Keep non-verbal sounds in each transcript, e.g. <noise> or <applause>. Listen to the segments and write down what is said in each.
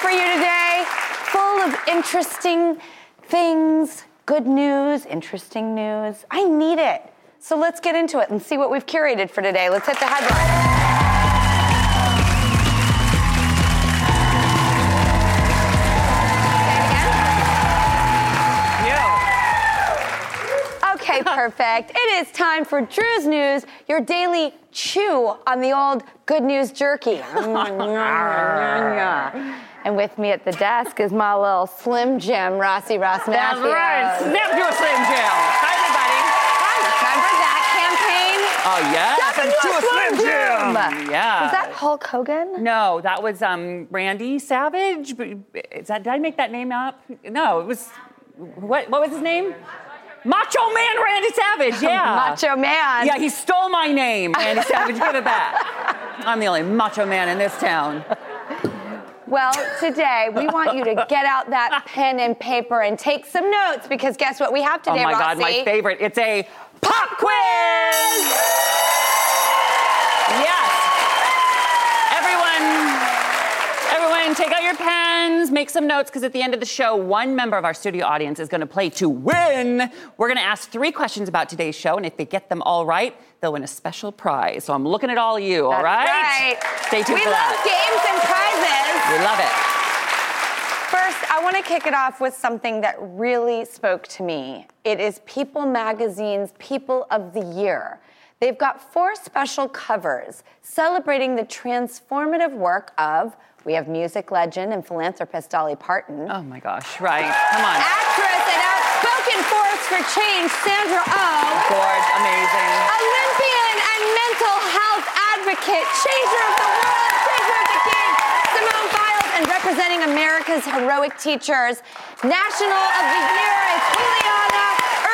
For you today, full of interesting things, good news, interesting news. I need it. So let's get into it and see what we've curated for today. Let's hit the headline. Okay, <laughs> perfect. It is time for Drew's News, your daily chew on the old good news jerky. <laughs> Mm, mm, mm, and with me at the desk is my little Slim Jim, Rossi Ross That's Mathews. right. Snap your Slim Jim. Hi, everybody. I Remember that campaign? everybody. Oh, yeah. Step into a Slim Jim. Yeah. Was that Hulk Hogan? No, that was um, Randy Savage. Is that, did I make that name up? No, it was. What, what was his name? Macho Man Randy Savage. <laughs> Yeah. Macho Man. Yeah, he stole my name, Randy Savage. Give it back. I'm the only macho man in this town. Well, today we want you to get out that <laughs> pen and paper and take some notes because guess what we have today, Oh today, my God, my favorite. It's a pop quiz. Yes. Everyone, everyone, take out your pens, make some notes, because at the end of the show, one member of our studio audience is going to play to win. We're going to ask three questions about today's show, and if they get them all right, they'll win a special prize. So I'm looking at all of you, all That's right? right. Stay tuned We for love that. games and prizes. We love it. First, I want to kick it off with something that really spoke to me. It is People Magazine's People of the Year. They've got four special covers celebrating the transformative work of, we have music legend and philanthropist Dolly Parton, Oh my gosh, right. Come on. actress and outspoken force for change Sandra Oh, Gorge, amazing. Olympian and mental health advocate, changer of the world, changer of the game, Simone Biles, and representing America's heroic teachers, National of the Year is Juliana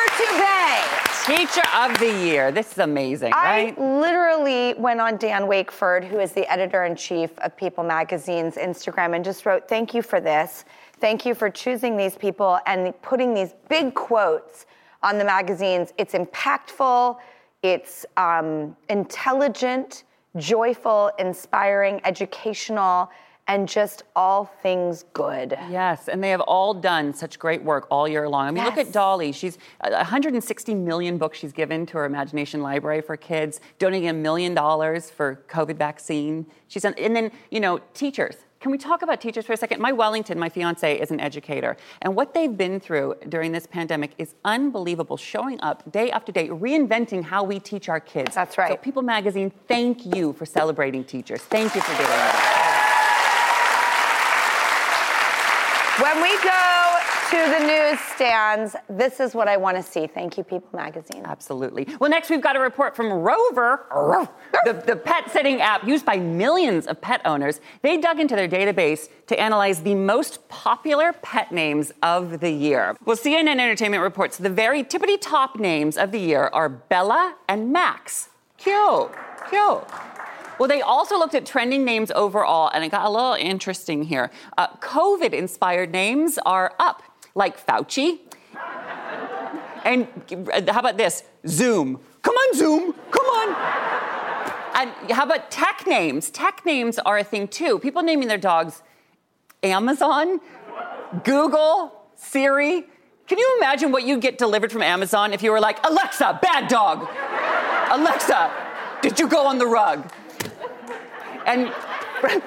Urtubey. Teacher of the Year. This is amazing, right? I literally went on Dan Wakeford, who is the editor in chief of People Magazine's Instagram, and just wrote, Thank you for this. Thank you for choosing these people and putting these big quotes on the magazines. It's impactful, it's um, intelligent, joyful, inspiring, educational, and just all things good. Yes, and they have all done such great work all year long. I mean, look at Dolly. She's uh, 160 million books she's given to her Imagination Library for kids, donating a million dollars for COVID vaccine. She's done, and then you know, teachers. Can we talk about teachers for a second? My Wellinthon, my fiance, is an educator, and what they've been through during this pandemic is unbelievable. Showing up day after day, reinventing how we teach our kids. That's right. So, People Magazine, thank you for celebrating teachers. Thank you for doing that. When we go to the newsstands, this is what I want to see. Thank you, People Magazine. Absolutely. Well, next we've got a report from Rover, the, the pet sitting app used by millions of pet owners. They dug into their database to analyze the most popular pet names of the year. Well, CNN Entertainment reports the very tippity top names of the year are Bella and Max. Cute, cute. Well, they also looked at trending names overall, and it got a little interesting here. Uh, COVID inspired names are up, like Fauci. And uh, how about this? Zoom. Come on, Zoom. Come on. And how about tech names? Tech names are a thing too. People naming their dogs Amazon, Google, Siri. Can you imagine what you'd get delivered from Amazon if you were like, Alexa, bad dog? Alexa, did you go on the rug? And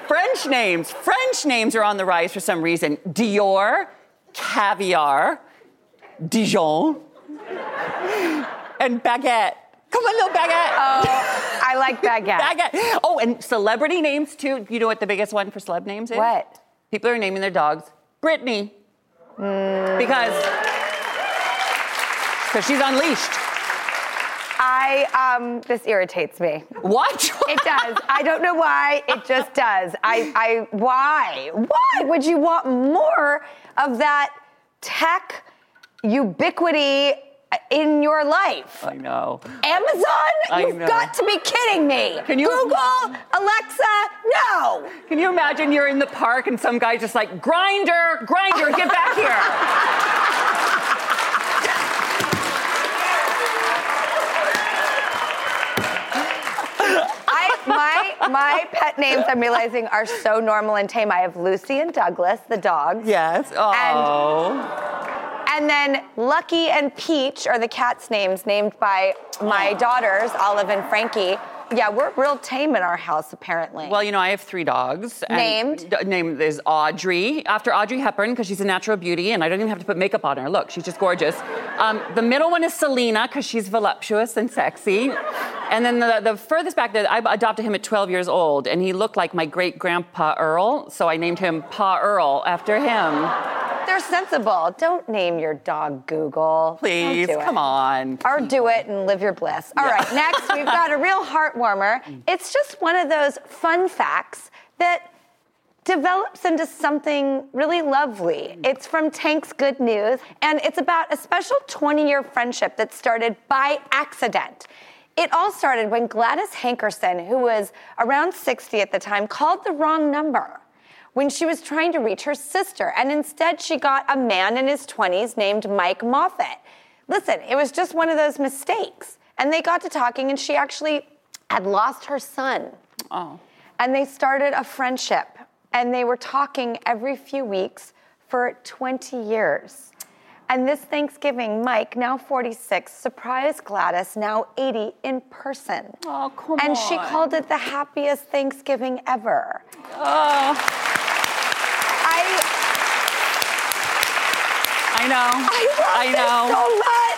French names, French names are on the rise for some reason. Dior, caviar, Dijon, and baguette. Come on, little baguette. Oh, I like baguette. Baguette. Oh, and celebrity names too. You know what the biggest one for celeb names is? What? People are naming their dogs Britney. Hmm. Because because she's unleashed. I um, this irritates me. What? It does. I don't know why. It just does. I, I, why? Why would you want more of that tech ubiquity in your life? I know. Amazon? I You've know. got to be kidding me. Can you- Google, Alexa, no. Can you imagine you're in the park and some guy's just like, Grindr, Grindr, get back here. <laughs> I, my, pet names, I'm realizing, are so normal and tame. I have Lucy and Douglas, the dogs. Yes. Oh. And then Lucky and Peach are the cats' names named by my daughters, Olive and Frankie. Yeah, we're real tame in our house, apparently. Well, you know, I have three dogs. Named? D- Named is Audrey, after Audrey Hepburn, because she's a natural beauty, and I don't even have to put makeup on her. Look, she's just gorgeous. Um, the middle one is Selena, because she's voluptuous and sexy. And then the, the furthest back, that I adopted him at 12 years old, and he looked like my great grandpa Earl, so I named him Pa Earl after him. They're sensible. Don't name your dog Google. Please, do come on. Or do it and live your bliss. All right, next we've got a real <laughs> heart warmer. Mm. It's just one of those fun facts that develops into something really lovely. Mm. It's from Tank's Good News, and it's about a special 20 year friendship that started by accident. It all started when Gladys Hankerson, who was around 60 at the time, called the wrong number when she was trying to reach her sister, and instead she got a man in his 20s named Mike Moffat. Listen, it was just one of those mistakes. And they got to talking, and she actually had lost her son. Oh. And they started a friendship, and they were talking every few weeks for 20 years. And this Thanksgiving, Mike, now 46, surprised Gladys, now 80, in person. Oh, come and she called it the happiest Thanksgiving ever. Oh, I, I know. I know. love so much.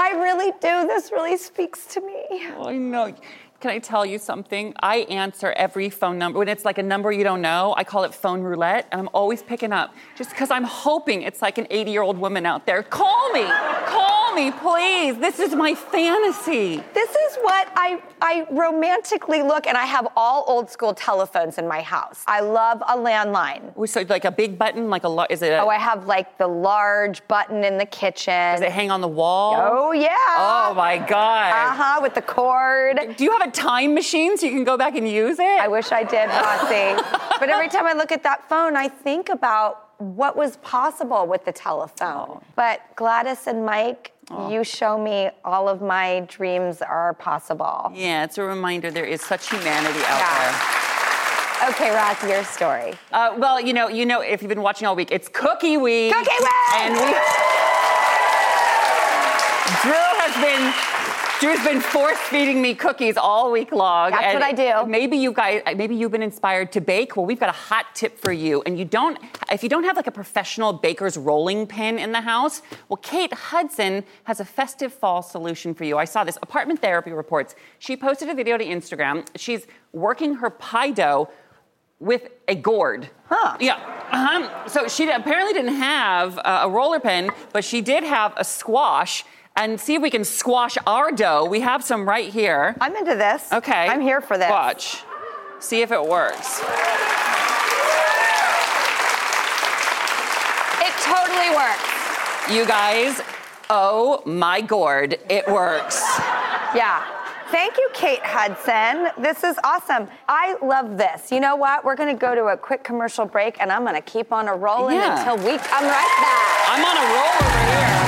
I really do. This really speaks to me. Oh, I know. Can I tell you something? I answer every phone number. When it's like a number you don't know, I call it phone roulette, and I'm always picking up just because I'm hoping it's like an 80 year old woman out there. Call me. Call me, please. This is my fantasy. This is what I, I romantically look, and I have all old school telephones in my house. I love a landline. Oh, So, like a big button, like a lot. Is it? A, Oh, I have like the large button in the kitchen. does it hang on the wall? Oh, yeah. Oh, my God. Uh huh, with the cord. Do you have a time machine so you can go back and use it? I wish I did, Rossi. <laughs> but every time I look at that phone, I think about what was possible with the telephone. But Gladys and Mike, you show me all of my dreams are possible. yeah, it's a reminder there is such humanity out Yeah. there. Okay, Ross, your story. Uh, well, you know, you know, if you've been watching all week, it's Cookie Week. Cookie Week! And we. Drew has been. Drew's been force feeding me cookies all week long. That's and what I do. Maybe you guys, maybe you've been inspired to bake. Well, we've got a hot tip for you. And you don't, if you don't have like a professional baker's rolling pin in the house, well, Kate Hudson has a festive fall solution for you. I saw this. Apartment Therapy reports. She posted a video to Instagram. She's working her pie dough with a gourd. Huh. Yeah. Uh-huh. So she apparently didn't have a roller pin, but she did have a squash. And see if we can squash our dough. We have some right here. I'm into this. Okay. I'm here for this. Watch. See if it works. It totally works. You guys, oh my gourd, it works. Yeah. Thank you, Kate Hudson. This is awesome. I love this. You know what? We're going to go to a quick commercial break and I'm going to keep on a rolling Yeah. until we come right back. I'm on a roll over here.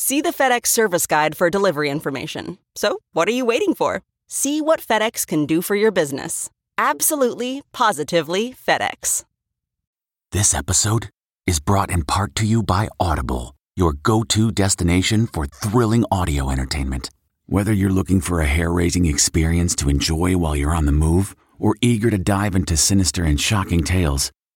See the FedEx service guide for delivery information. So, what are you waiting for? See what FedEx can do for your business. Absolutely, positively FedEx. This episode is brought in part to you by Audible, your go to destination for thrilling audio entertainment. Whether you're looking for a hair raising experience to enjoy while you're on the move or eager to dive into sinister and shocking tales,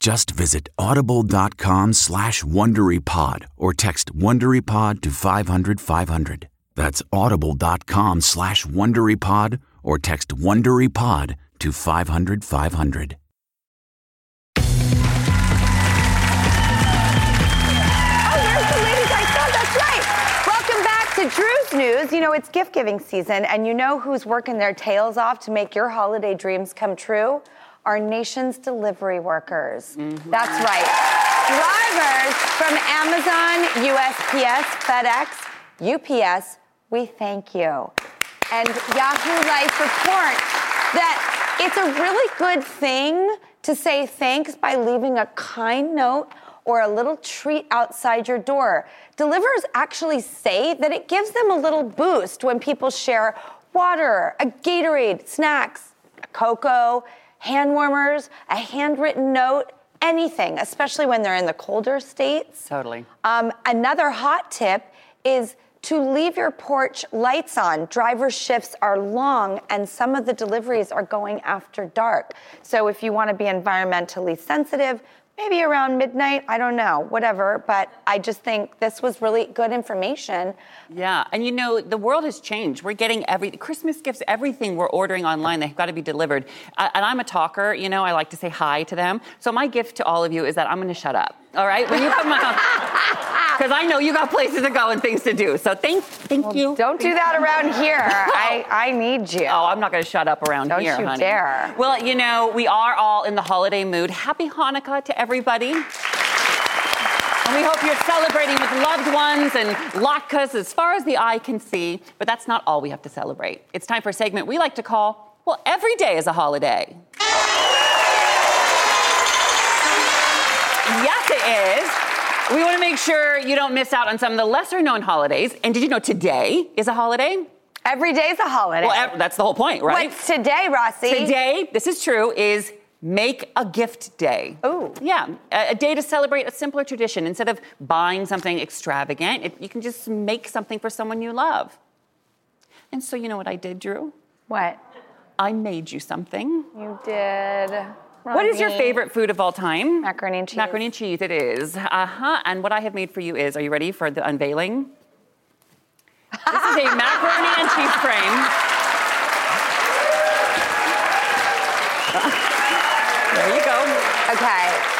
Just visit audible.com slash WonderyPod or text WonderyPod to 500 500. That's audible.com slash WonderyPod or text WonderyPod to 500 500. Oh, there's the ladies I saw. That's right. Welcome back to Drew's News. You know, it's gift giving season, and you know who's working their tails off to make your holiday dreams come true? Our nation's delivery workers. Mm-hmm. That's right. Drivers from Amazon, USPS, FedEx, UPS, we thank you. And Yahoo Life report that it's a really good thing to say thanks by leaving a kind note or a little treat outside your door. Deliverers actually say that it gives them a little boost when people share water, a Gatorade, snacks, cocoa, hand warmers, a handwritten note, anything, especially when they're in the colder states. Totally. Um, another hot tip is to leave your porch lights on. Driver shifts are long, and some of the deliveries are going after dark. So if you want to be environmentally sensitive, maybe around midnight, I don't know, whatever. But I just think this was really good information. Yeah, and you know the world has changed. We're getting every Christmas gifts, everything we're ordering online. They've got to be delivered. And I'm a talker. You know, I like to say hi to them. So my gift to all of you is that I'm going to shut up. All right, when you come out, <laughs> because I know you got places to go and things to do. So thank, thank you. Don't do that around here. <laughs> I, I need you. Oh, I'm not going to shut up around here. Don't here, you honey. dare. Well, you know, we are all in the holiday mood. Happy Hanukkah to everybody. And we hope you're celebrating with loved ones and latkes as far as the eye can see. But that's not all we have to celebrate. It's time for a segment we like to call, well, every day is a holiday. Yes, it is. We want to make sure you don't miss out on some of the lesser known holidays. And did you know today is a holiday? Every day is a holiday. Well, that's the whole point, right? What's today, Rossi? Today, this is true, is make a gift day. Ooh. Yeah, a, a day to celebrate a simpler tradition. Instead of buying something extravagant, it, you can just make something for someone you love. And so, you know what I did, Drew? What? I made you something. You did. What is your favorite food of all time? Macaroni and cheese. Macaroni and cheese, it is. Uh huh. And what I have made for you is are you ready for the unveiling? This is a <laughs> macaroni and cheese frame. <laughs> There you go. Okay.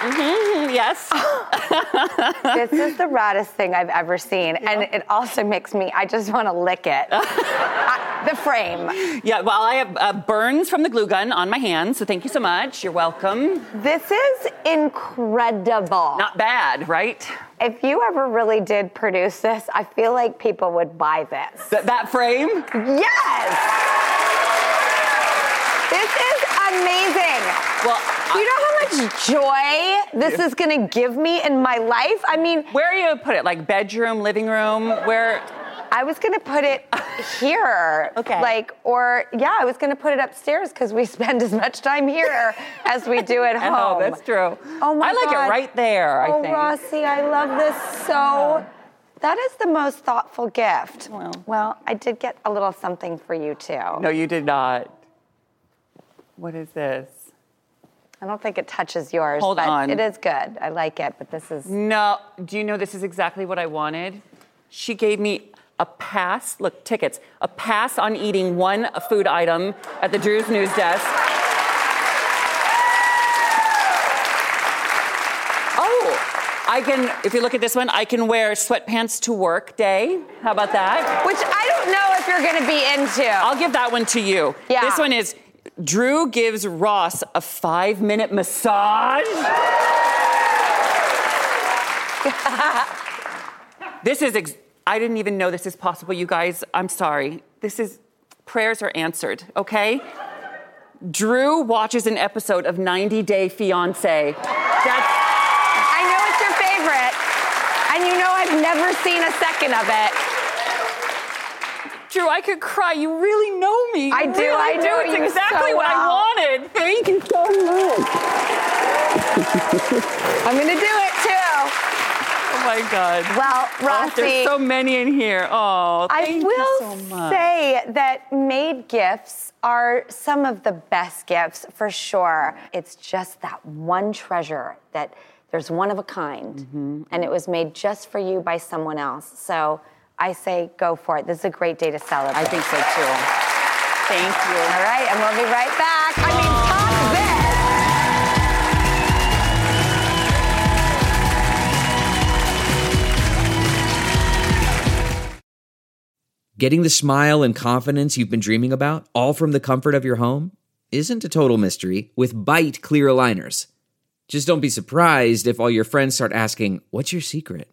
Mhm, Yes. <laughs> this is the raddest thing I've ever seen. And it also makes me, I just want to lick it. <laughs> I- the frame. Yeah, well, I have uh, burns from the glue gun on my hands, so thank you so much. You're welcome. This is incredible. Not bad, right? if you ever really did produce this, I feel like people would buy this. Th- that frame? Yes! This is amazing. Well, you know how much joy this is going to give me in my life? I mean, where are you gonna put it? Like bedroom, living room? Where? I was gonna put it here. <laughs> Okay. Like, or yeah, I was gonna put it upstairs because we <laughs> spend as much time here as we do at <laughs> home. Oh, that's true. Oh my I like God. it right there, I oh, think. Rossi, I love this so That is the most thoughtful gift. Well. well, I did get a little something for you too. No, you did not. What is this? I don't think it touches yours, Hold but on. it is good. I like it, but this is No, do you know this is exactly what I wanted? She gave me a pass, look, tickets, a pass on eating one food item at the Drew's News Desk. Oh, I can, if you look at this one, I can wear sweatpants to work day. How about that? which I don't know if you're going to be into. I'll give that one to you. Yeah. This one is Drew gives Ross a five minute massage. <laughs> this is, ex- I didn't even know this is possible, you guys. I'm sorry. This is, prayers are answered, okay? Drew watches an episode of 90 Day Fiancé. That's, I know it's your favorite, and you know I've never seen a second of it. Drew, I could cry. You really know me. You I do, really I do. know It's you exactly so what well. I wanted. Thank you so much. <laughs> I'm going to do it too. Oh my God. Well, Oh, there's so many in here. Oh, I thank will you so much. say that made gifts are some of the best gifts for sure. It's just that one treasure that there's one of a kind, Mm-hmm. and it was made just for you by someone else. So I say go for it. This is a great day to celebrate. I think so too. Thank you. All right, and we'll be right back. I mean, top this. Getting the smile and confidence you've been dreaming about, all from the comfort of your home, isn't a total mystery with Byte clear aligners. Just don't be surprised if all your friends start asking, What's your secret?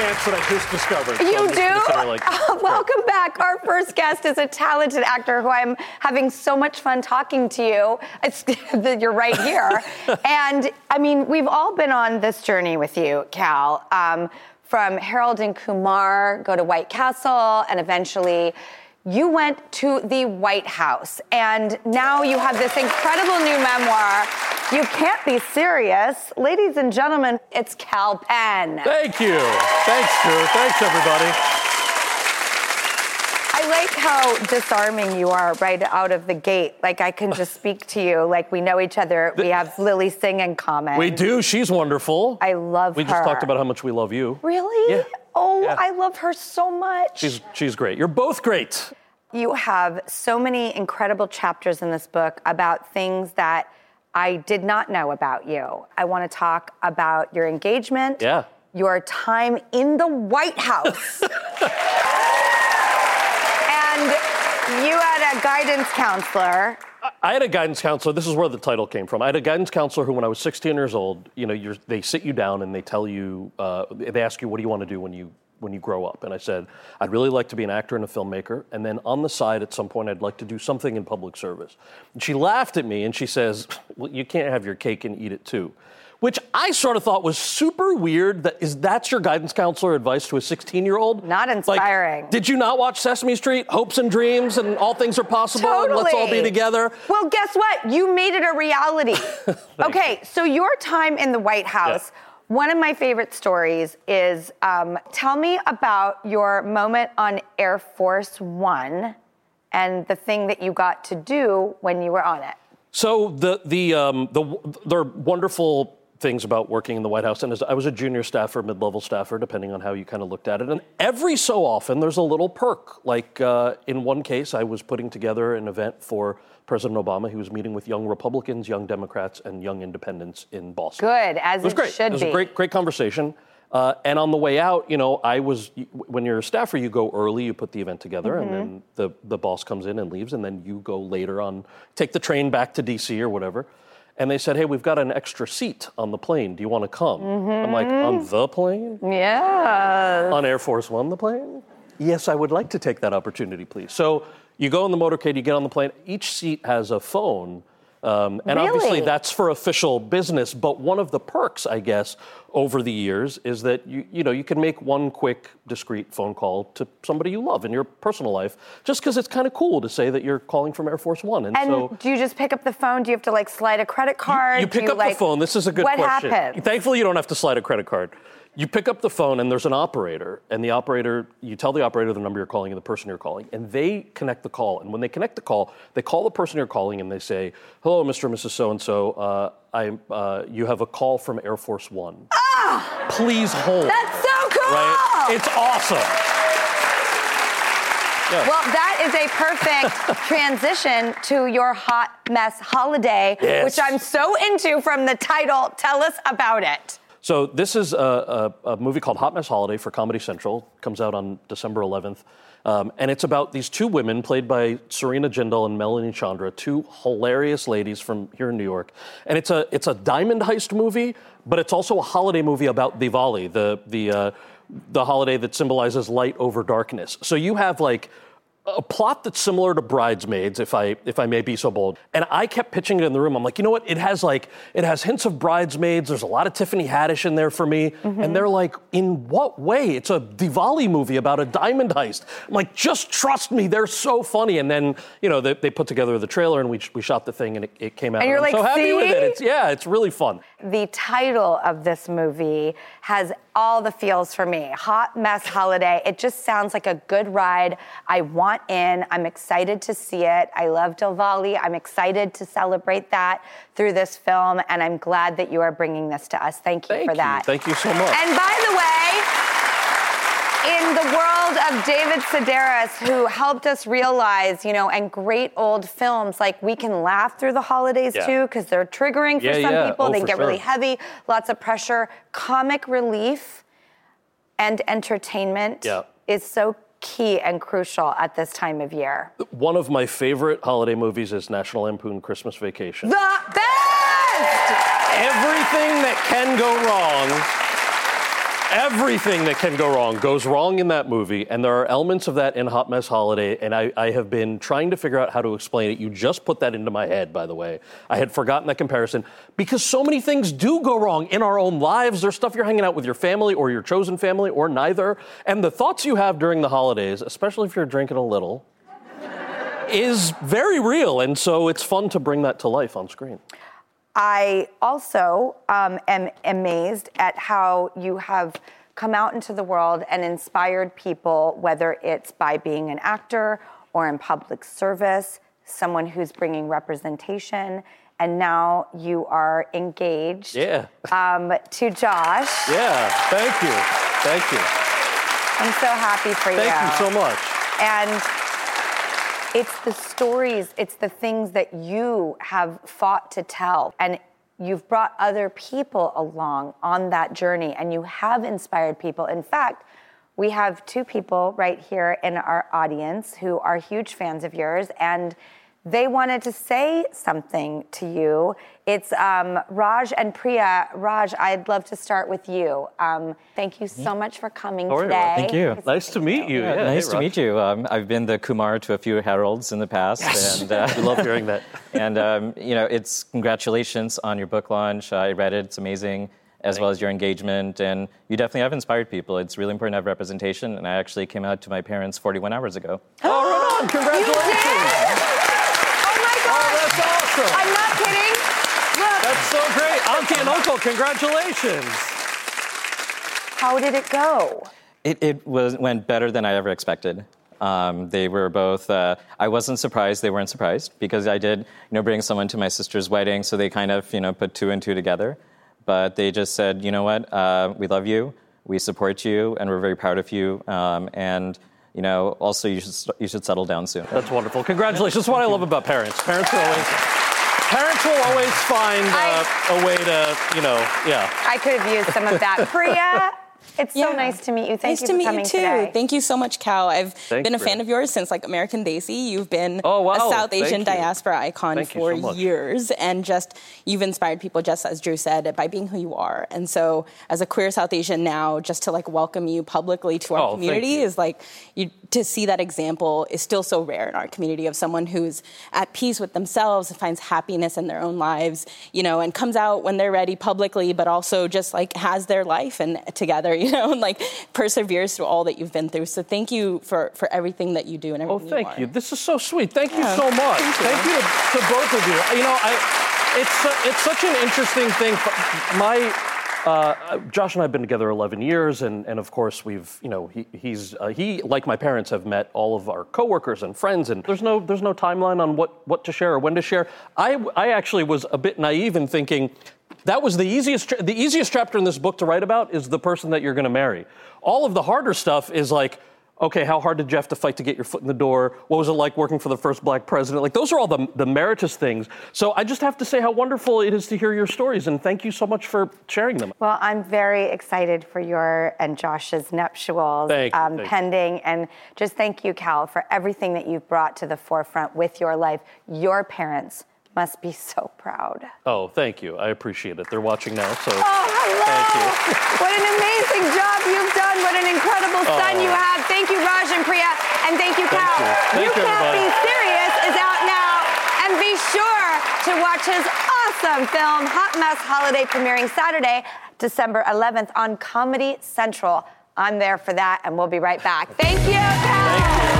That I just discovered. so You do? say, like, <laughs> Uh, welcome back. Our first guest is a talented actor who I'm having so much fun talking to you. It's <laughs> you're right here. <laughs> and I mean, we've all been on this journey with you, Kal. Um, from Harold and Kumar, go to White Castle, and eventually you went to the White House. And now you have this incredible new memoir. You can't be serious. Ladies and gentlemen, it's Kal Penn. Thank you. Thanks, Drew. Thanks, everybody. I like how disarming you are right out of the gate. Like I can just speak to you like we know each other. We have Lilly Singh in common. We do. She's wonderful. I love We her. just talked about how much we love you. Really? Yeah. Oh, Yeah. I love her so much. She's she's great. You're both great. You have so many incredible chapters in this book about things that I did not know about you. I want to talk about your engagement. Yeah. Your time in the White House. <laughs> and you had a guidance counselor. I had a guidance counselor. This is where the title came from. I had a guidance counselor who, when I was 16 years old, you know, they sit you down and they tell you, uh, they ask you, what do you want to do when you when you grow up? And I said, I'd really like to be an actor and a filmmaker, and then on the side, at some point, I'd like to do something in public service. And she laughed at me and she says, Well, you can't have your cake and eat it too. Which I sort of thought was super weird. That is that's your guidance counselor advice to a 16 year old? Not inspiring. did you not watch Sesame Street, Hopes and Dreams, and All Things Are Possible, and Let's All Be Together? Well, guess what? You made it a reality. <laughs> <laughs> okay, so your time in the White House. One of my favorite stories is um, tell me about your moment on Air Force One and the thing that you got to do when you were on it. So the the um, the wonderful things about working in the White House, and as I was a junior staffer, mid-level staffer, depending on how you kind of looked at it. And every so often, there's a little perk. Like uh, in one case, I was putting together an event for President Obama. He was meeting with young Republicans, young Democrats, and young Independents in Boston. Good, as it was it great. should it was be. a great, great conversation. Uh, and on the way out, you know, I was when you're a staffer, you go early, you put the event together, and then the the boss comes in and leaves, and then you go later on, take the train back to D.C. or whatever. And they said, "Hey, we've got an extra seat on the plane. Do you want to come?" I'm like, "On mm-hmm. the plane? Yeah. On Air Force One, the plane? Yes, I would like to take that opportunity, please." So you go in the motorcade, you get on the plane. Each seat has a phone. Um, and obviously that's for official business. But one of the perks, I guess, over the years is that you you know you can make one quick, discreet phone call to somebody you love in your personal life, just because it's kind of cool to say that you're calling from Air Force One. And, And so do you just pick up the phone? Do you have to like slide a credit card? you Do pick up like, the phone. This is a good question. what question. happens? Thankfully, you don't have to slide a credit card. You pick up the phone and there's an operator, and the operator, you tell the operator the number you're calling and the person you're calling, and they connect the call. And when they connect the call, they call the person you're calling and they say, "Hello, Mr. and Mrs. So and So. I, uh, you have a call from Air Force One. ah! Please hold." That's so cool. right? It's awesome. Yeah. Well, that is a perfect <laughs> transition to your hot mess holiday, Yes. which I'm so into from the title. Tell us about it. So this is a, a, a movie called Hot Mess Holiday for Comedy Central. Comes out on December 11th, um, and it's about these two women played by Surina Jindal and Melanie Chandra, two hilarious ladies from here in New York. And it's a it's a diamond heist movie, but it's also a holiday movie about Diwali, the the uh, the holiday that symbolizes light over darkness. So you have like a plot that's similar to Bridesmaids, if I if I may be so bold. And I kept pitching it in the room. I'm like, you know what? It has like it has hints of Bridesmaids. There's a lot of Tiffany Haddish in there for me. Mm-hmm. And they're like, in what way? It's a Diwali movie about a diamond heist. I'm like, just trust me. They're so funny. And then you know they, they put together the trailer and we we shot the thing and it, it came out. And you're I'm like, so happy with it. "See?" It's yeah, it's really fun. The title of this movie has all the feels for me. Hot mess holiday. It just sounds like a good ride. I want in. I'm excited to see it. I love Diwali. I'm excited to celebrate that through this film, and I'm glad that you are bringing this to us. Thank you Thank for you. that. Thank you so much. And by the way, in the world of David Sedaris, who helped us realize, you know, and great old films, like we can laugh through the holidays Yeah. too, because they're triggering for Yeah, some yeah. people. Oh, they get really heavy, lots of pressure. Comic relief and entertainment is so key and crucial at this time of year. One of my favorite holiday movies is National Lampoon Christmas Vacation. The best! everything that can go wrong, everything that can go wrong goes wrong in that movie. And there are elements of that in Hot Mess Holiday. And I, I have been trying to figure out how to explain it. You just put that into my head, by the way. I had forgotten that comparison because so many things do go wrong in our own lives. There's stuff you're hanging out with your family or your chosen family or neither. And the thoughts you have during the holidays, especially if you're drinking a little, is very real. And so it's fun to bring that to life on screen. I also um, am amazed at how you have come out into the world and inspired people, whether it's by being an actor or in public service, someone who's bringing representation, and now you are engaged Yeah. um, to Josh. Yeah, thank you. Thank you. I'm so happy for you. Thank you. you so much. And it's the stories, it's the things that you have fought to tell. And you've brought other people along on that journey and you have inspired people. In fact, we have two people right here in our audience who are huge fans of yours and they wanted to say something to you. It's um, Raj and Priya. Raj, I'd love to start with you. Um, thank you so much for coming How today. Thank you. It's Nice to meet you. Yeah, Yeah, nice hey, to Raj. meet you. Um, I've been the Kumar to a few Harolds in the past, and uh, <laughs> We love hearing that. <laughs> and um, you know, it's congratulations on your book launch. I read it; it's amazing, as well as your engagement, and you definitely have inspired people. It's really important to have representation, and I actually came out to my parents 41 hours ago. <gasps> Oh, right on. Congratulations. Oh my gosh! That's awesome. I'm not kidding. Look, That's so great. Auntie and uncle, congratulations. how did it go? It, it was went better than I ever expected. Um, they were both. Uh, I wasn't surprised. They weren't surprised because I did, you know, bring someone to my sister's wedding. So they kind of, you know, put two and two together. But they just said, you know what, uh, we love you, we support you, and we're very proud of you. Um, and you know, also you should you should settle down soon. That's wonderful. Congratulations. That's what I love about parents. Parents are always. Parents will always find uh, a way to, you know, yeah. I could have used some of that. Priya, it's so nice to meet you. Thank nice you to for meet coming you too. today. Thank you so much, Kal. I've Thanks, been a Britt. fan of yours since like American Desi. You've been Oh, wow. a South Thank Asian you. diaspora icon Thank for so years, and just you've inspired people, just as Drew said, by being who you are. And so, as a queer South Asian now, just to like welcome you publicly to our Oh, community is like you to see that example is still so rare in our community of someone who's at peace with themselves, and finds happiness in their own lives, you know, and comes out when they're ready publicly, but also just like has their life and together, <laughs> you know, and like perseveres through all that you've been through. So thank you for for everything that you do and everything. Oh, everything thank are. you. This is so sweet. Thank you so much. thank you. Thank you to, to both of you. You know, I, it's su- it's such an interesting thing. My uh, Josh and I have been together 11 years, and, and of course we've you know he, he's uh, he like my parents have met all of our coworkers and friends, and there's no there's no timeline on what what to share or when to share. I I actually was a bit naive in thinking. That was the easiest. The easiest chapter in this book to write about is the person that you're going to marry. All of the harder stuff is like, okay, how hard did you have to fight to get your foot in the door? What was it like working for the first black president? Like, those are all the, the meritorious things. So I just have to say how wonderful it is to hear your stories, and thank you so much for sharing them. Well, I'm very excited for your and Josh's nuptials um, thank you. pending. And just thank you, Kal, for everything that you've brought to the forefront with your life. Your parents must be so proud. Oh, thank you. I appreciate it. They're watching now, so Oh, hello. thank you. What an amazing job you've done. What an incredible son Oh. you have. Thank you, Raj and Priya. And thank you, Kal. Thank you. Thank you, Can't everybody. Be Serious is out now. And be sure to watch his awesome film, Hot Mess Holiday, premiering Saturday, December 11th on Comedy Central. I'm there for that, and we'll be right back. Thank you, Kal.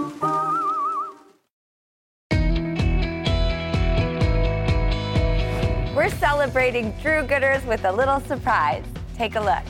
Celebrating Drew Gooders with a little surprise. Take a look.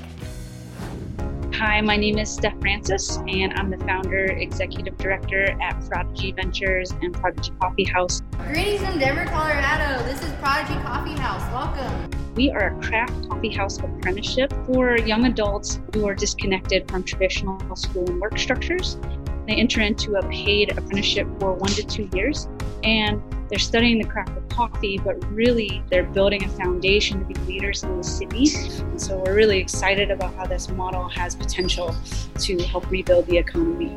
Hi, my name is Steph Francis, and I'm the founder, executive director at Prodigy Ventures and Prodigy Coffee House. Greetings from Denver, Colorado. This is Prodigy Coffee House. Welcome. We are a craft coffee house apprenticeship for young adults who are disconnected from traditional school and work structures. They enter into a paid apprenticeship for one to two years, and they're studying the craft of coffee, but really they're building a foundation to be leaders in the city. And so we're really excited about how this model has potential to help rebuild the economy.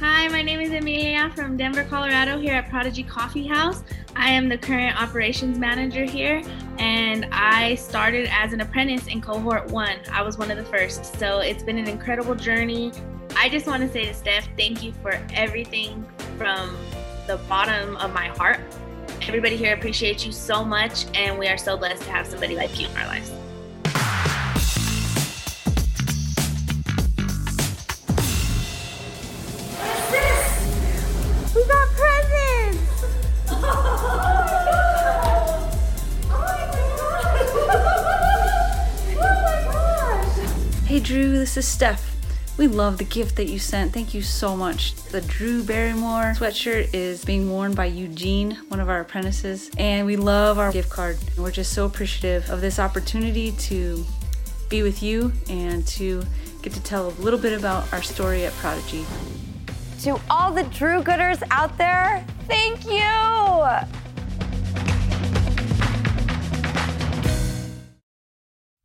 Hi, my name is Amelia from Denver, Colorado, here at Prodigy Coffee House. I am the current operations manager here, and I started as an apprentice in cohort one. I was one of the first, so it's been an incredible journey. I just want to say to Steph, thank you for everything from the bottom of my heart. Everybody here appreciates you so much, and we are so blessed to have somebody like you in our lives. We got presents! <laughs> Oh my oh my oh my gosh! hey Drew, this is Steph. We love the gift that you sent. Thank you so much. The Drew Barrymore sweatshirt is being worn by Eugene, one of our apprentices, and we love our gift card. We're just so appreciative of this opportunity to be with you and to get to tell a little bit about our story at Prodigy. To all the Drew Gooders out there, thank you!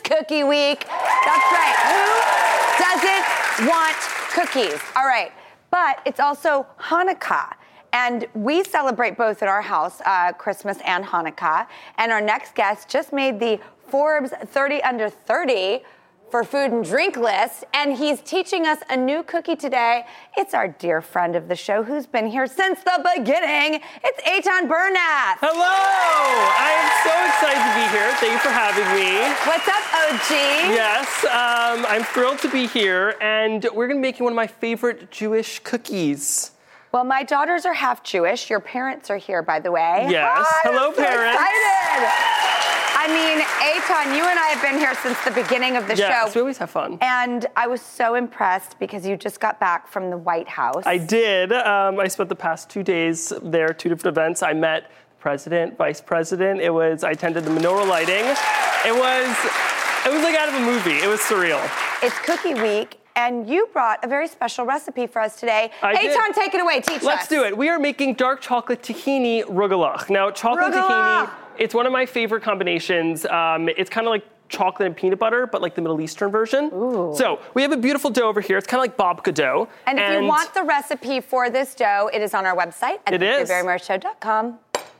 Cookie week. That's right. Who doesn't want cookies? All right. But it's also Hanukkah. And we celebrate both at our house, uh, Christmas and Hanukkah. And our next guest just made the Forbes 30 under 30 for food and drink list. And he's teaching us a new cookie today. It's our dear friend of the show who's been here since the beginning. It's Eitan Bernath. Hello! I am so excited to be here. Thank you for having me. What's up, OG? Yes, um, I'm thrilled to be here, and we're gonna be making one of my favorite Jewish cookies. Well, my daughters are half Jewish. Your parents are here, by the way. Yes. Hi, Hello, I'm so parents. Excited. I mean, Eitan, you and I have been here since the beginning of the Yes, show. we always have fun. And I was so impressed because you just got back from the White House. I did. Um, I spent the past two days there, two different events. I met the president, vice president. It was. I attended the menorah lighting. It was. It was like out of a movie. It was surreal. It's Cookie Week, and you brought a very special recipe for us today. I did. Eitan, take it away. Teach Let's us. do it. We are making dark chocolate tahini rugelach. Now, chocolate Rugelach. tahini, it's one of my favorite combinations. Um, it's kind of like chocolate and peanut butter, but like the Middle Eastern version. So we have a beautiful dough over here. It's kind of like babka dough. And if you want the recipe for this dough, it is on our website at It is.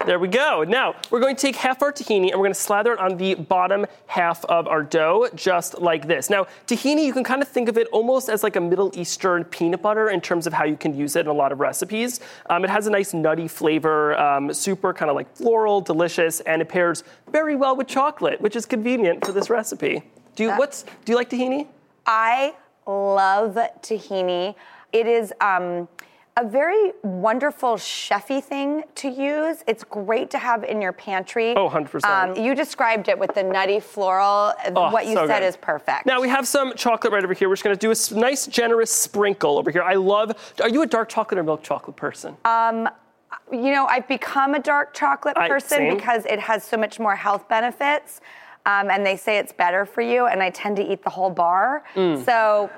There we go. Now, we're going to take half our tahini and we're going to slather it on the bottom half of our dough, just like this. Now, tahini, you can kind of think of it almost as like a Middle Eastern peanut butter in terms of how you can use it in a lot of recipes. Um, it has a nice nutty flavor, um, super kind of like floral, delicious, and it pairs very well with chocolate, which is convenient for this recipe. Do you, what's, do you like tahini? I love tahini. It is um, a very wonderful chefy thing to use. It's great to have in your pantry. Oh, 100%. Um, you described it with the nutty floral. Oh, what you so said good. is perfect. Now we have some chocolate right over here. We're just going to do a nice, generous sprinkle over here. I love. Are you a dark chocolate or milk chocolate person? Um, you know, I've become a dark chocolate person same. because it has so much more health benefits. Um, and they say it's better for you, and I tend to eat the whole bar. Mm. So,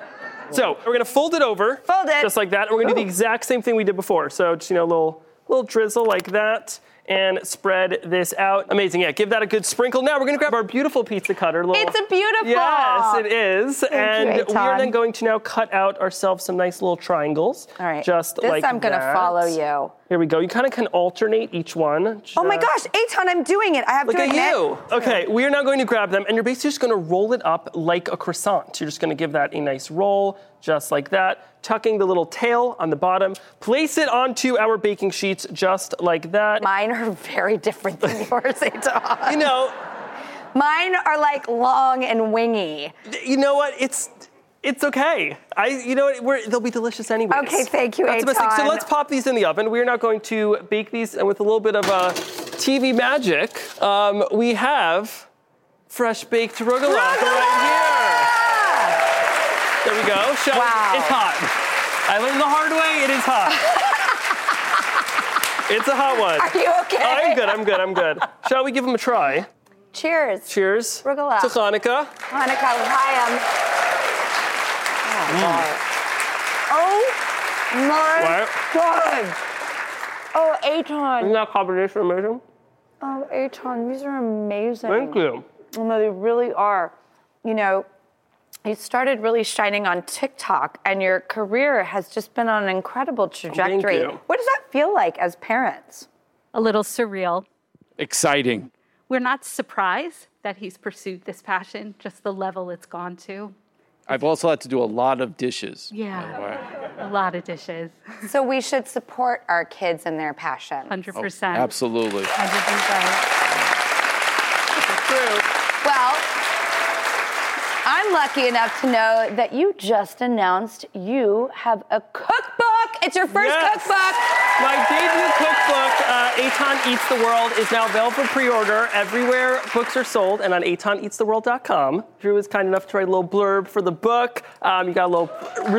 So we're gonna fold it over. Fold it. Just like that. And we're gonna do the exact same thing we did before. So just you know, a little little drizzle like that. And spread this out. Amazing. Yeah, give that a good sprinkle. Now we're gonna grab our beautiful pizza cutter. Little, It's a beautiful. Yes, it is. Thank you, and we are then going to now cut out ourselves some nice little triangles. all right. Just this like I'm gonna follow you. Here we go. You kind of can alternate each one. Oh my Just- gosh, Eitan, I'm doing it. I have Look to at admit. you. Okay, we are now going to grab them, and you're basically just going to roll it up like a croissant. You're just going to give that a nice roll, just like that, tucking the little tail on the bottom. Place it onto our baking sheets, just like that. Mine are very different than <laughs> yours, Eitan. You know, Mine are like long and wingy. you know what? It's it's okay. I, you know, what? We're, they'll be delicious anyway. Okay, thank you, That's the best thing. So let's pop these in the oven. We're now going to bake these, and with a little bit of uh, TV magic, um, we have fresh baked rugelach right here. We go. Show Wow. It's hot. I learned the hard way. It is hot. <laughs> it's a hot one. Are you okay? Oh, I'm good. I'm good. I'm good. Shall we give them a try? Cheers. Cheers. Rugelach. To Hanukkah. Hanukkah L'chaim. Mm. Oh my Right. god. Oh, Eitan. Isn't that combination amazing? Oh, Eitan, these are amazing. Thank you. Oh, no, they really are. You know, you started really shining on TikTok, and your career has just been on an incredible oh, trajectory. you. What does that feel like as parents? a little surreal. Exciting. We're not surprised that he's pursued this passion, just the level it's gone to. I've also had to do a lot of dishes. Yeah, oh, a lot of dishes. So we should support our kids in their passion. 100%. Absolutely. 100%. Well, I'm lucky enough to know that you just announced you have a cookbook. It's your first Yes. cookbook. My debut cookbook, uh, Eitan Eats the World, is now available for pre-order everywhere books are sold and on EitanEatsTheWorld.com. Drew was kind enough to write a little blurb for the book. Um, you got a little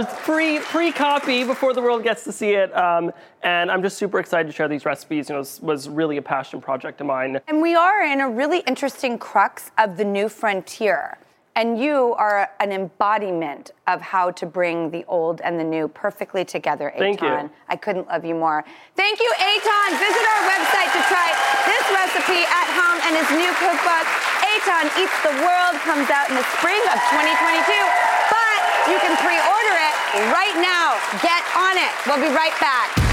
free free copy before the world gets to see it. Um, and I'm just super excited to share these recipes. You know, it was really a passion project of mine. And we are in a really interesting crux of the new frontier. And you are an embodiment of how to bring the old and the new perfectly together, Eitan. Thank you. I couldn't love you more. Thank you, Eitan. Visit our website to try this recipe at home and his new cookbook. Eitan Eats the World comes out in the spring of 2022. But you can pre-order it right now. Get on it. We'll be right back.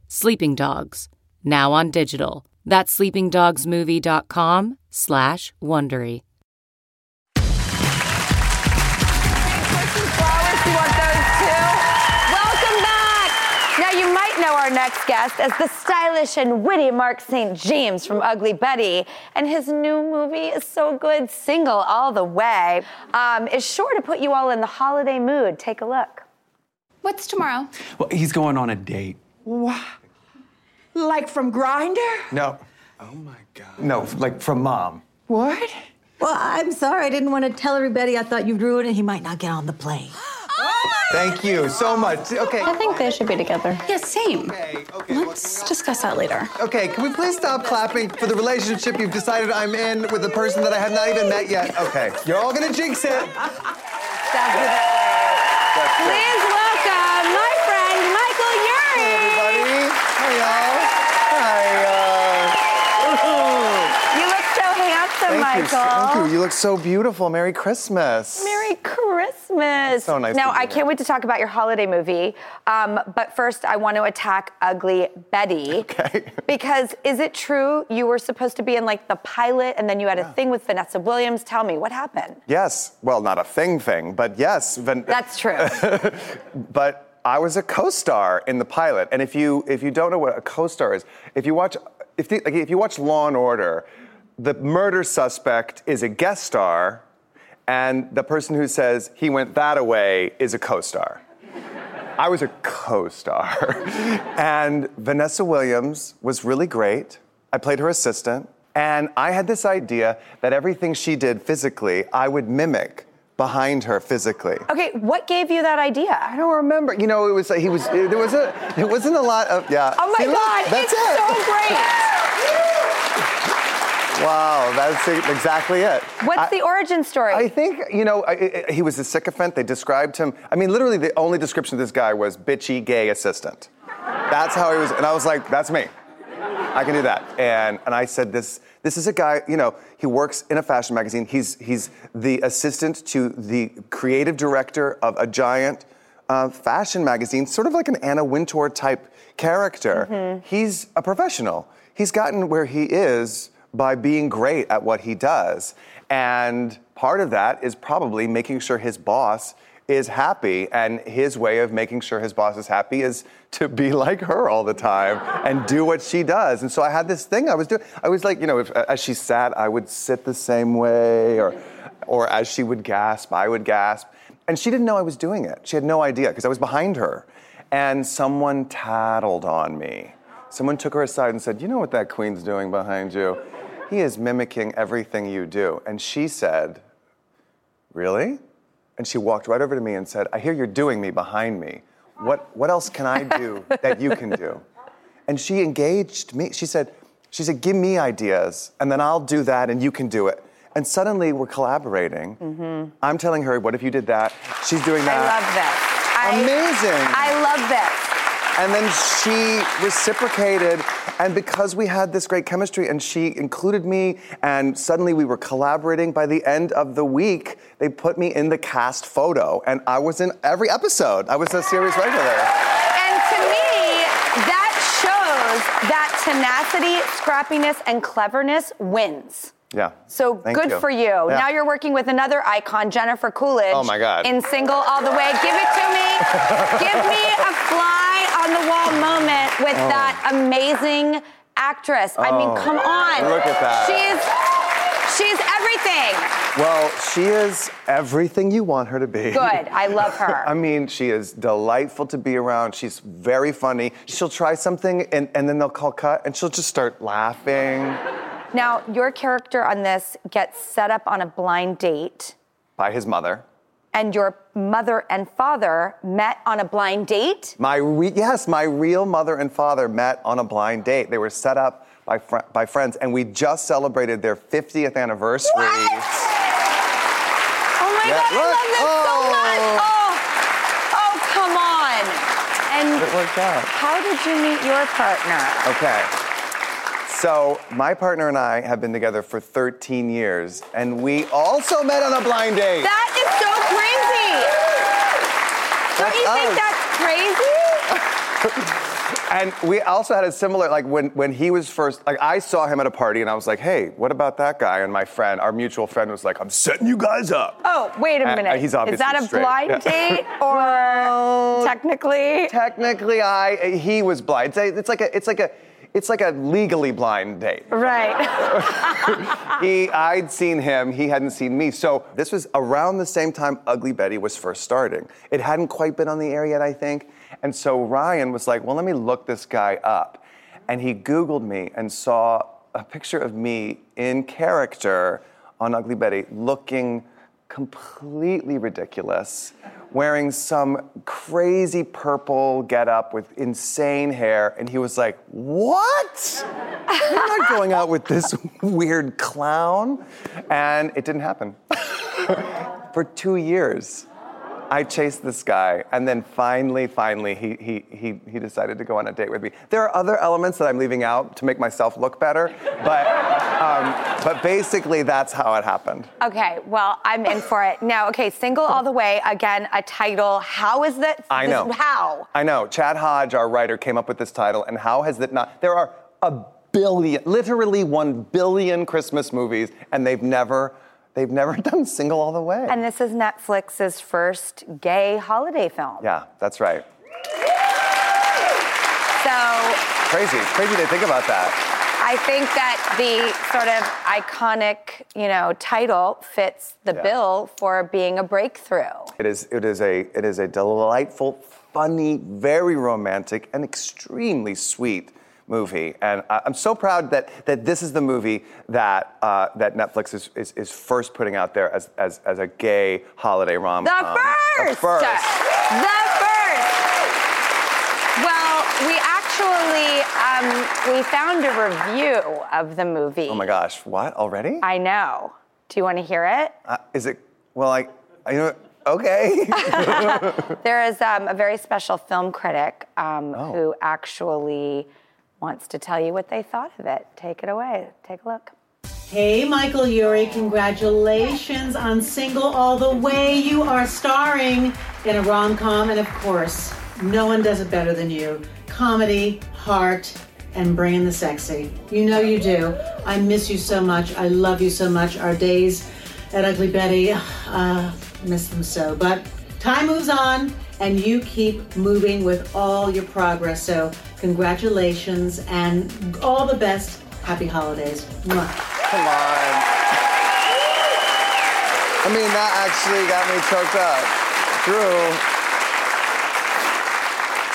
Sleeping Dogs, now on digital. That's sleepingdogsmovie.com slash Wondery. flowers. You want those too? Welcome back. Now, you might know our next guest as the stylish and witty Mark St. James from Ugly Betty. And his new movie is so good, Single All the Way, um, is sure to put you all in the holiday mood. Take a look. What's tomorrow? Well, he's going on a date. What? Like from Grindr? No. Oh my God. No, like from mom. What? Well, I'm sorry. I didn't want to tell everybody. I thought you'd ruin it. He might not get on the plane. <gasps> Oh Thank you so much. Okay. I think they should be together. Yeah, same. Let's discuss that later. Okay, can we please stop clapping for the relationship you've decided I'm in with a person that I have not even met yet? Okay, you're all gonna jinx it. Please welcome my friend Michael Urie. Everybody, hi y'all. Hi. Uh... You look so handsome, Thank Michael. you. Thank you. You look so beautiful. Merry Christmas. Merry Christmas. So nice Now, I can't wait to talk about your holiday movie. Um, but first, I want to attack Ugly Betty. Okay. <laughs> because is it true you were supposed to be in like the pilot and then you had a thing with Vanessa Williams? Tell me, what happened? Yes. Well, not a thing thing, but yes. Van- <laughs> That's true. <laughs> but I was a co-star in the pilot, and if you if you don't know what a co-star is, if you watch if the, like, if you watch Law and Order, the murder suspect is a guest star, and the person who says he went that way is a co-star. I was a co-star, <laughs> and Vanessa Williams was really great. I played her assistant, and I had this idea that everything she did physically, I would mimic behind her physically. Okay, what gave you that idea? I don't remember. You know, it was like he was there was a it wasn't a lot of yeah. Oh my See, God, that's it's it. so great. <laughs> Wow, that's exactly it. What's I- the origin story? I think, you know, I, I- he was a sycophant. They described him. I mean, literally, the only description of this guy was bitchy gay assistant. That's how he was. And I was like, that's me. I can do that. And, and I said, this, this is a guy, you know, he works in a fashion magazine. He's, he's the assistant to the creative director of a giant uh, fashion magazine, sort of like an Anna Wintour type character. Mhm. He's a professional. He's gotten where he is by being great at what he does. And part of that is probably making sure his boss is happy. And his way of making sure his boss is happy is to be <laughs> like her all the time and do what she does. And so I had this thing I was doing. I was like, you know, if, as she sat, I would sit the same way, or, or as she would gasp, I would gasp. And she didn't know I was doing it. She had no idea because I was behind her. And someone tattled on me. Someone took her aside and said, You know what that queen's doing behind you? He is mimicking everything you do. And she said, Really? And she walked right over to me and said, I hear you're doing me behind me. What, what else can I do that you can do? And she engaged me. She said, she said, give me ideas, and then I'll do that, and you can do it. And suddenly we're collaborating. Mhm. I'm telling her, what if you did that? She's doing that. I love that. Amazing. I love this. And then she reciprocated. And because we had this great chemistry and she included me, and suddenly we were collaborating, by the end of the week, they put me in the cast photo. And I was in every episode. I was a series regular. And to me, that shows that tenacity, scrappiness, and cleverness wins. Yeah. So Thank good you. for you. Yeah. Now you're working with another icon, Jennifer Coolidge. Oh, my God. In Single All the Way. Give it to me. <laughs> Give me a fly on the wall moment with Oh. that amazing actress. I mean, Oh, come on. look at that. She's she's everything. Well, she is everything you want her to be. Good. I love her. <laughs> I mean, she is delightful to be around. She's very funny. She'll try something and, and then they'll call cut and she'll just start laughing Now, your character on this gets set up on a blind date, by his mother. and your mother and father met on a blind date. My re- yes, my real mother and father met on a blind date. They were set up by, fr- by friends, and we just celebrated their 50th anniversary. Oh my Yeah, God, look. I love this so much. Oh, oh, come on. And It worked out. how did you meet your partner? Okay. So, my partner and I have been together for 13 years, and we also met on a blind date. That is so crazy. Don't you think that's crazy? <laughs> And we also had a similar, like when, when he was first, like I saw him at a party and I was like, hey, what about that guy? And my friend, our mutual friend was like, I'm setting you guys up. Oh, wait a Uh, minute. he's is that a straight. blind date <laughs> or technically? Technically, I, he was blind. It's, a, it's like a, it's like a, it's like a legally blind date. Right. <laughs> he, I'd seen him, he hadn't seen me. So this was around the same time Ugly Betty was first starting. It hadn't quite been on the air yet, I think. And so Ryan was like, well, let me look this guy up. And he Googled me and saw a picture of me in character on Ugly Betty looking completely ridiculous, wearing some crazy purple getup with insane hair. And he was like, What? You're not going out with this <laughs> weird clown. And it didn't happen. <laughs> For two years. I chased this guy, and then finally, finally, he, he, he, he decided to go on a date with me. There are other elements that I'm leaving out to make myself look better, but, <laughs> um, but basically, that's how it happened. Okay, well, I'm in for it. Now, okay, single all the way. Again, a title. How is that? I this- know. How? I know. Chad Hodge, our writer, came up with this title, and how has it not? There are a billion, literally one billion Christmas movies, and they've never, they've never <laughs> done Single All the Way. And this is Netflix's first gay holiday film. yeah, that's right. So Crazy. Crazy to think about that. I think that the sort of iconic, you know, title fits the Yeah. bill for being a breakthrough. It is, it is a, it is a delightful, funny, very romantic, and extremely sweet movie. And I- I'm so proud that, that this is the movie that, uh, that Netflix is, is, is first putting out there as, as, as a gay holiday rom The first! The first. The first! Well, we actually um, we found a review of the movie. Oh my gosh, what already? I know. Do you want to hear it? Uh, is it? Well, like, you know, okay. <laughs> There is um, a very special film critic um, Oh. who actually wants to tell you what they thought of it. Take it away. Take a look. Hey, Michael Urie, congratulations on Single All the Way. You are starring in a rom com, and of course, no one does it better than you. Comedy, heart, and bringing the sexy. You know you do. I miss you so much. I love you so much. Our days at Ugly Betty, uh, miss them so. But time moves on, and you keep moving with all your progress. So, congratulations and all the best. Happy holidays. Mwah. Come on. I mean, that actually got me choked up. Drew.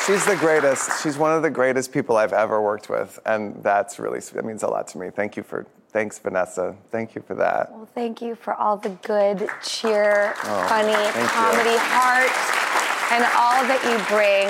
She's the greatest. She's one of the greatest people I've ever worked with, and that's really that means a lot to me. Thank you for, thanks Vanessa. Thank you for that. Well, thank you for all the good cheer, Oh, funny, thank you. comedy, heart, and all that you bring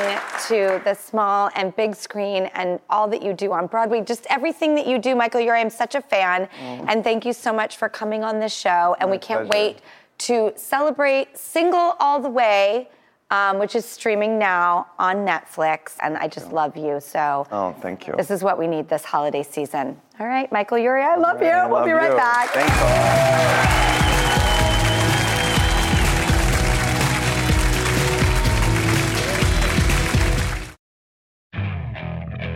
to the small and big screen and all that you do on Broadway. Just everything that you do, Michael. You're, I'm such a fan. Oh. And thank you so much for coming on this show. And My we can't pleasure. wait to celebrate Single All the Way um, which is streaming now on Netflix. And I just love you. So Oh, thank you. this is what we need this holiday season. All right, Michael Urie, I love you. I we'll be love right you. back. Thanks.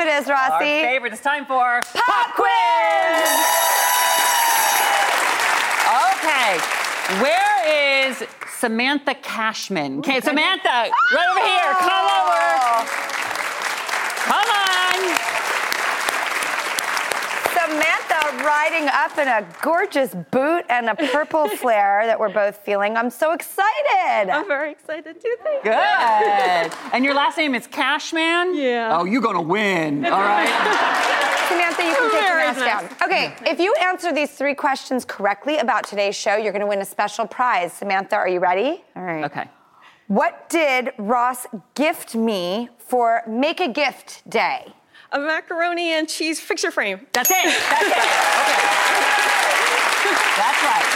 It is, Rossi? Our favorite. It's time for Pop Quiz! Okay. Where is Samantha Cashman? Okay, Samantha, right over here. Come over. Oh. Come on. Samantha riding up in a gorgeous boot and a purple <laughs> flare that we're both feeling. I'm so excited. I'm very excited too. Thank you. Good. and your last name is Cashman? Yeah. Oh, you're gonna win. All right. <laughs> Samantha, you can take your Very mask down. nice. Okay, if you answer these three questions correctly about today's show, you're going to win a special prize. Samantha, are you ready? All right. Okay. What did Ross gift me for Make a Gift Day? A macaroni and cheese picture frame. That's it. That's it. <laughs> That's right.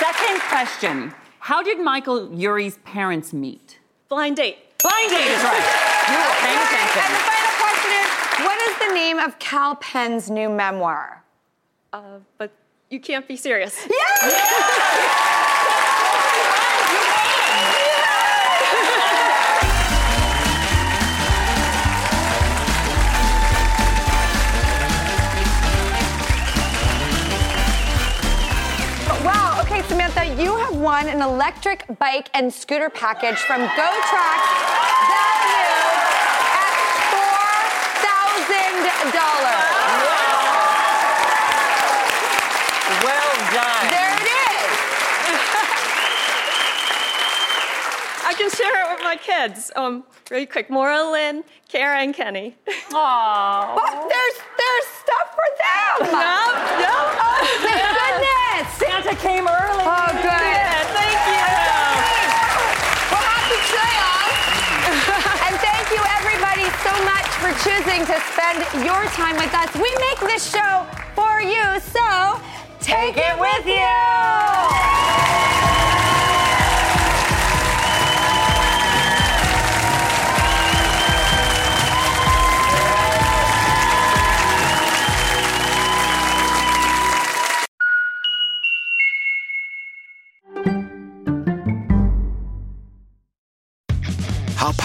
Second question. How did Michael Urie's parents meet? Blind date. Blind date is right. You were paying attention. And the final question is what is the name of Kal Penn's new memoir? Uh, but you can't be serious. Wow, <laughs> okay, Samantha, you have won an electric bike and scooter package from Go Track valued at $4,000. Well done. There it is. I can share it with my kids. Um, really quick. Maura, Lynn, Kara, and Kenny. Aww. But there's there's stuff for them. No, no. Oh, thank <laughs> goodness. Santa came early. Oh, good. Yeah, thank you. Well, happy chaos. and thank you, everybody, so much for choosing to spend your time with us. We make this show for you, so take, it with you. How